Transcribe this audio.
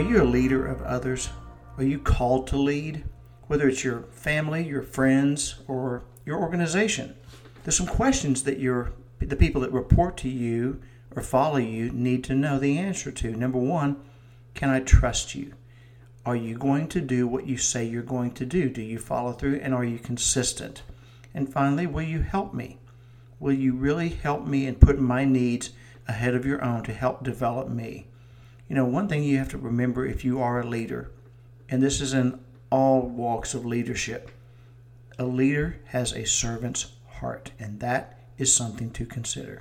you a leader of others? Are you called to lead? Whether it's your family, your friends, or your organization. There's some questions that your the people that report to you or follow you need to know the answer to. Number one, can I trust you? Are you going to do what you say you're going to do? Do you follow through and are you consistent? And finally, will you help me? Will you really help me and put my needs ahead of your own to help develop me? You know, one thing you have to remember if you are a leader, and this is in all walks of leadership, a leader has a servant's heart, and that is something to consider.